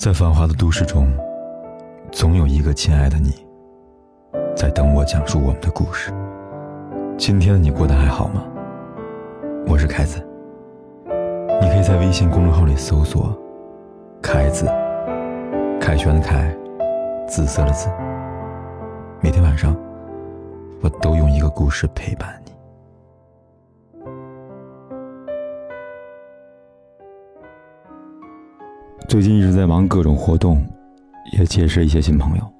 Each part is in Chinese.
在繁华的都市中，总有一个亲爱的你，在等我讲述我们的故事。今天的你过得还好吗？我是凯子，你可以在微信公众号里搜索“凯子”，凯旋的凯，紫色的紫。每天晚上，我都用一个故事陪伴最近一直在忙各种活动，也结识一些新朋友。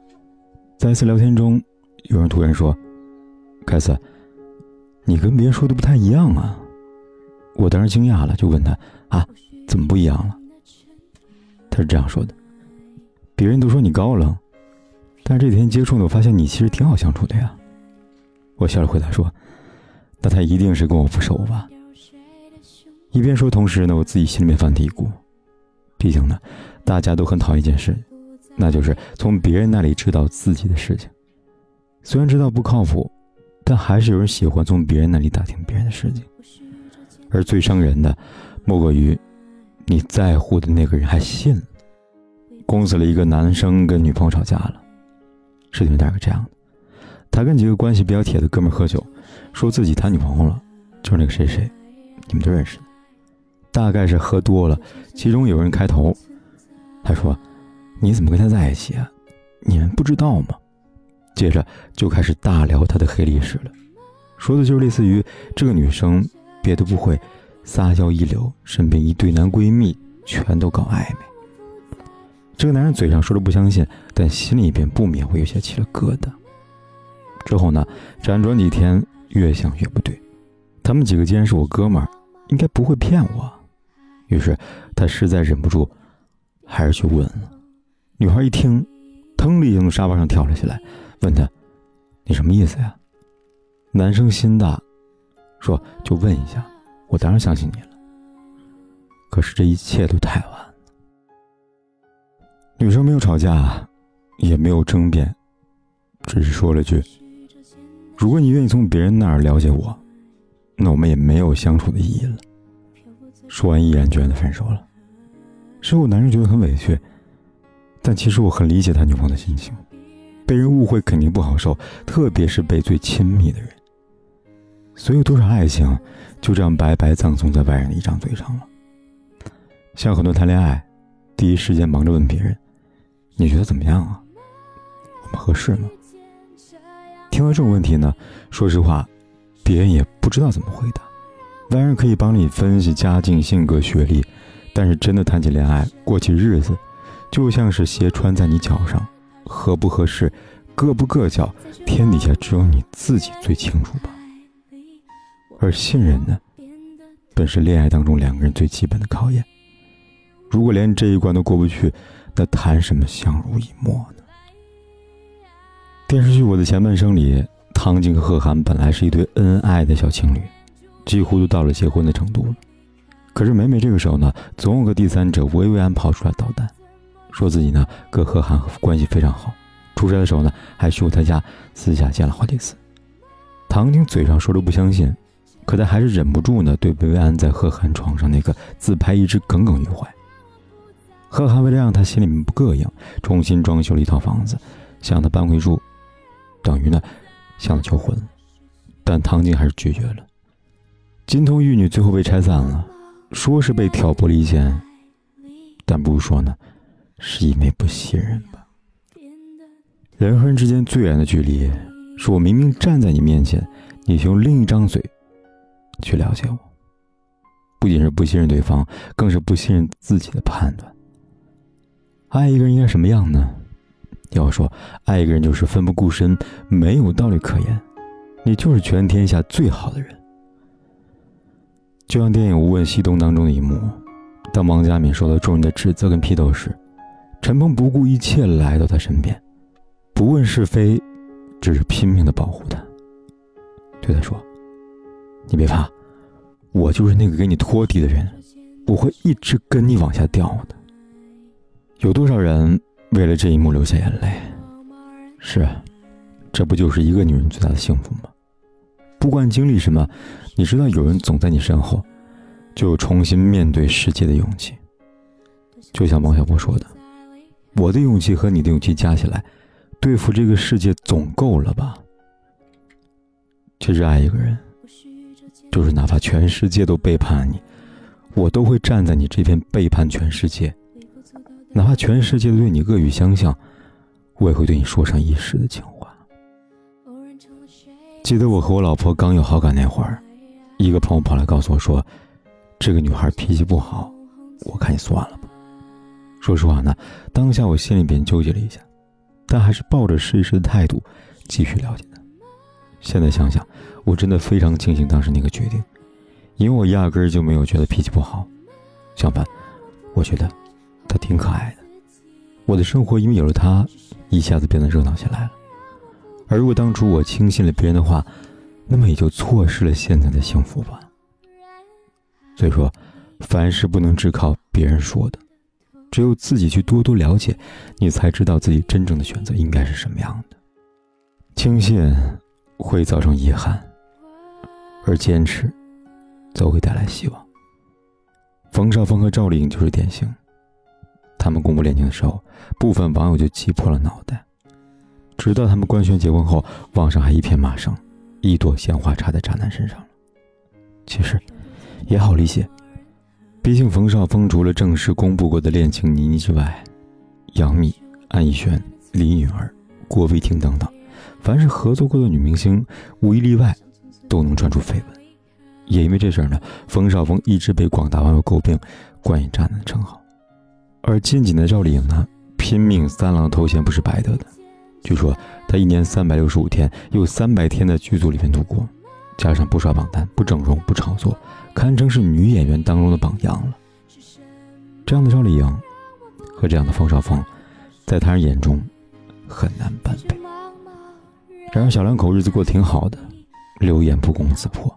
在一次聊天中，有人突然说：“凯斯，你跟别人说的不太一样啊！”我当时惊讶了，就问他：“啊，怎么不一样了？”他是这样说的：“别人都说你高冷，但这几天接触呢，我发现你其实挺好相处的呀。”我笑着回答说：“那他一定是跟我不熟吧？”一边说，同时呢，我自己心里面犯嘀咕。毕竟呢，大家都很讨厌一件事，那就是从别人那里知道自己的事情。虽然知道不靠谱，但还是有人喜欢从别人那里打听别人的事情。而最伤人的，莫过于你在乎的那个人还信了。公司里一个男生跟女朋友吵架了，事情大概这样的：他跟几个关系比较铁的哥们喝酒，说自己谈女朋友了，就是那个谁谁，你们都认识。大概是喝多了，其中有人开头，他说：“你怎么跟他在一起啊？你们不知道吗？”接着就开始大聊他的黑历史了，说的就是类似于这个女生别的不会，撒娇一流，身边一堆男闺蜜全都搞暧昧。这个男人嘴上说着不相信，但心里边不免会有些起了疙瘩。之后呢，辗转几天，越想越不对，他们几个既然是我哥们儿，应该不会骗我。于是，他实在忍不住，还是去问了。女孩一听，腾的一下从沙发上跳了起来，问他：“你什么意思呀？”男生心大，说：“就问一下，我当然相信你了。”可是这一切都太晚了。女生没有吵架，也没有争辩，只是说了句：“如果你愿意从别人那儿了解我，那我们也没有相处的意义了。”说完，毅然决然的分手了。事后，男人觉得很委屈，但其实我很理解他女朋友的心情。被人误会肯定不好受，特别是被最亲密的人。所以，有多少爱情就这样白白葬送在外人的一张嘴上了？像很多谈恋爱，第一时间忙着问别人：“你觉得怎么样啊？我们合适吗？”听到这种问题呢，说实话，别人也不知道怎么回答。外人可以帮你分析家境、性格、学历，但是真的谈起恋爱、过起日子，就像是鞋穿在你脚上，合不合适、硌不硌脚，天底下只有你自己最清楚吧。而信任呢，本是恋爱当中两个人最基本的考验。如果连这一关都过不去，那谈什么相濡以沫呢？电视剧《我的前半生》里，唐晶和贺涵本来是一对恩爱的小情侣。几乎都到了结婚的程度了，可是每每这个时候呢，总有个第三者薇薇安跑出来捣蛋，说自己呢跟贺涵关系非常好，出差的时候呢还去过他家私下见了好几次。唐晶嘴上说着不相信，可她还是忍不住呢对薇薇安在贺涵床上那个自拍一直耿耿于怀。贺涵为了让他心里面不膈应，重新装修了一套房子，想他搬回住，等于呢向他求婚，但唐晶还是拒绝了。金童玉女最后被拆散了，说是被挑拨离间，但不如说呢，是因为不信任吧。人和人之间最远的距离，是我明明站在你面前，你却用另一张嘴去了解我。不仅是不信任对方，更是不信任自己的判断。爱一个人应该什么样呢？要说爱一个人就是奋不顾身，没有道理可言，你就是全天下最好的人。就像电影《无问西东》当中的一幕，当王佳敏受到众人的指责跟批斗时，陈鹏不顾一切来到他身边，不问是非，只是拼命的保护他。对他说：“你别怕，我就是那个给你托底的人，我会一直跟你往下掉的。”有多少人为了这一幕流下眼泪？是，这不就是一个女人最大的幸福吗？不管经历什么，你知道有人总在你身后，就有重新面对世界的勇气。就像王小波说的：“我的勇气和你的勇气加起来，对付这个世界总够了吧？其实爱一个人，就是哪怕全世界都背叛你，我都会站在你这边背叛全世界。哪怕全世界对你恶语相向，我也会对你说上一世的情话。记得我和我老婆刚有好感那会儿，一个朋友跑来告诉我说，这个女孩脾气不好，我看你算了吧。说实话呢，当下我心里边纠结了一下，但还是抱着试一试的态度继续了解她。现在想想，我真的非常庆幸当时那个决定，因为我压根儿就没有觉得脾气不好，相反，我觉得她挺可爱的。我的生活因为有了她，一下子变得热闹起来了。而如果当初我轻信了别人的话，那么也就错失了现在的幸福吧。所以说，凡事不能只靠别人说的。只有自己去多多了解，你才知道自己真正的选择应该是什么样的。轻信会造成遗憾，而坚持则会带来希望。冯绍峰和赵丽颖就是典型。他们公布恋情的时候，部分网友就挤破了脑袋。直到他们官宣结婚后，网上还一片骂声，一朵鲜花插在渣男身上了。其实，也好理解。毕竟，冯绍峰除了正式公布过的恋情倪妮之外，杨幂、安以轩、李允儿、郭碧婷等等，凡是合作过的女明星，无一例外都能传出绯闻。也因为这事呢，冯绍峰一直被广大网友诟病“冠以渣男”的称号。而近几年的赵丽颖呢，拼命三郎头衔不是白得的。据说她一年三百六十五天，有三百天在剧组里面度过，加上不刷榜单、不整容、不炒作。堪称是女演员当中的榜样了。这样的赵丽颖和这样的冯绍峰，在他人眼中很难般配。然而小两口日子过得挺好的，流言不攻自破，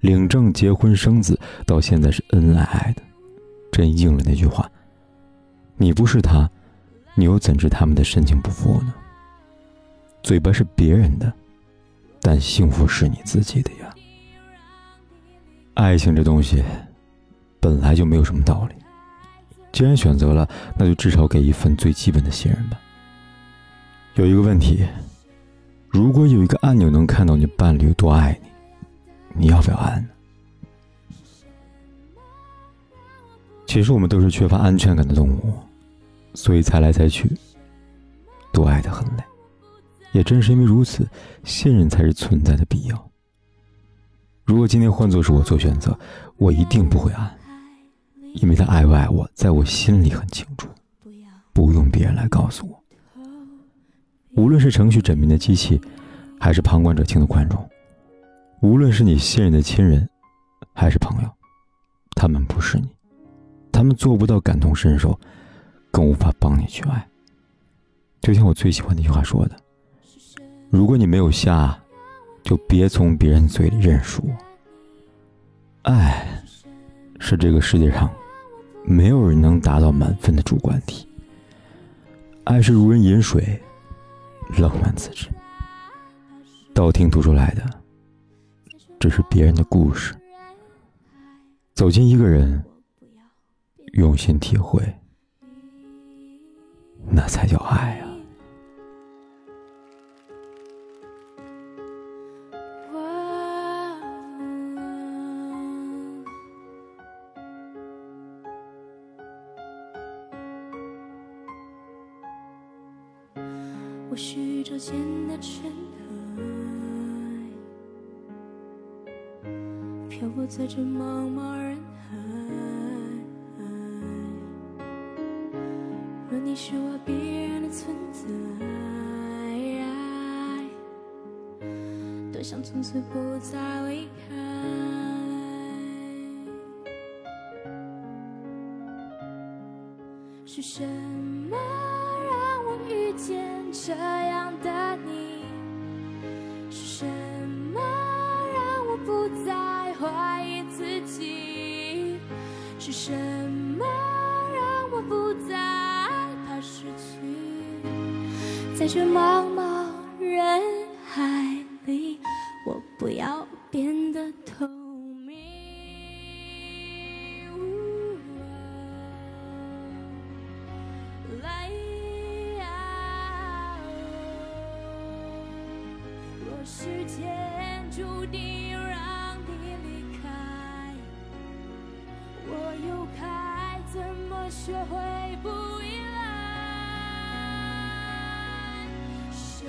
领证结婚生子，到现在是恩恩爱爱的，真应了那句话：你不是他，你又怎知他们的深情不复呢？嘴巴是别人的，但幸福是你自己的呀。爱情这东西，本来就没有什么道理。既然选择了，那就至少给一份最基本的信任吧。有一个问题：如果有一个按钮能看到你伴侣有多爱你，你要不要按呢？其实我们都是缺乏安全感的动物，所以猜来猜去，都爱得很累。也正是因为如此，信任才是存在的必要。如果今天换作是我做选择，我一定不会按，因为他爱不爱我，在我心里很清楚，不用别人来告诉我。无论是程序缜密的机器，还是旁观者清的观众，无论是你信任的亲人，还是朋友，他们不是你，他们做不到感同身受，更无法帮你去爱。就像我最喜欢那句话说的：“如果你没有下。”就别从别人嘴里认输。爱，是这个世界上没有人能达到满分的主观题。爱是如人饮水，冷暖自知。道听途说来的，只是别人的故事。走进一个人，用心体会，那才叫爱啊。或许这间的尘埃，漂泊在这茫茫人海。若你是我必然的存在，多想从此不再离开。是谁怎么让我不再害怕失去在这茫茫人海里我不要变得透明。来若时间注定有人学会不依赖？什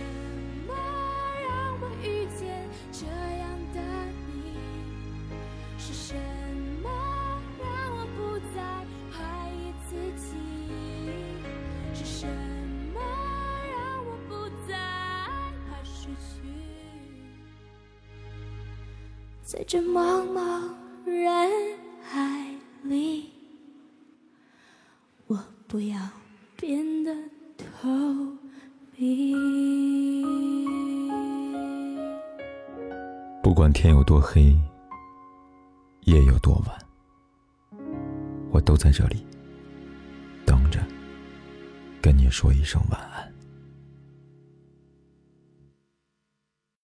么让我遇见这样的你？是什么让我不再怀疑自己？是什么让我不再怕失去？在这茫茫人不要变得透明。不管天有多黑，夜有多晚，我都在这里等着，跟你说一声晚安。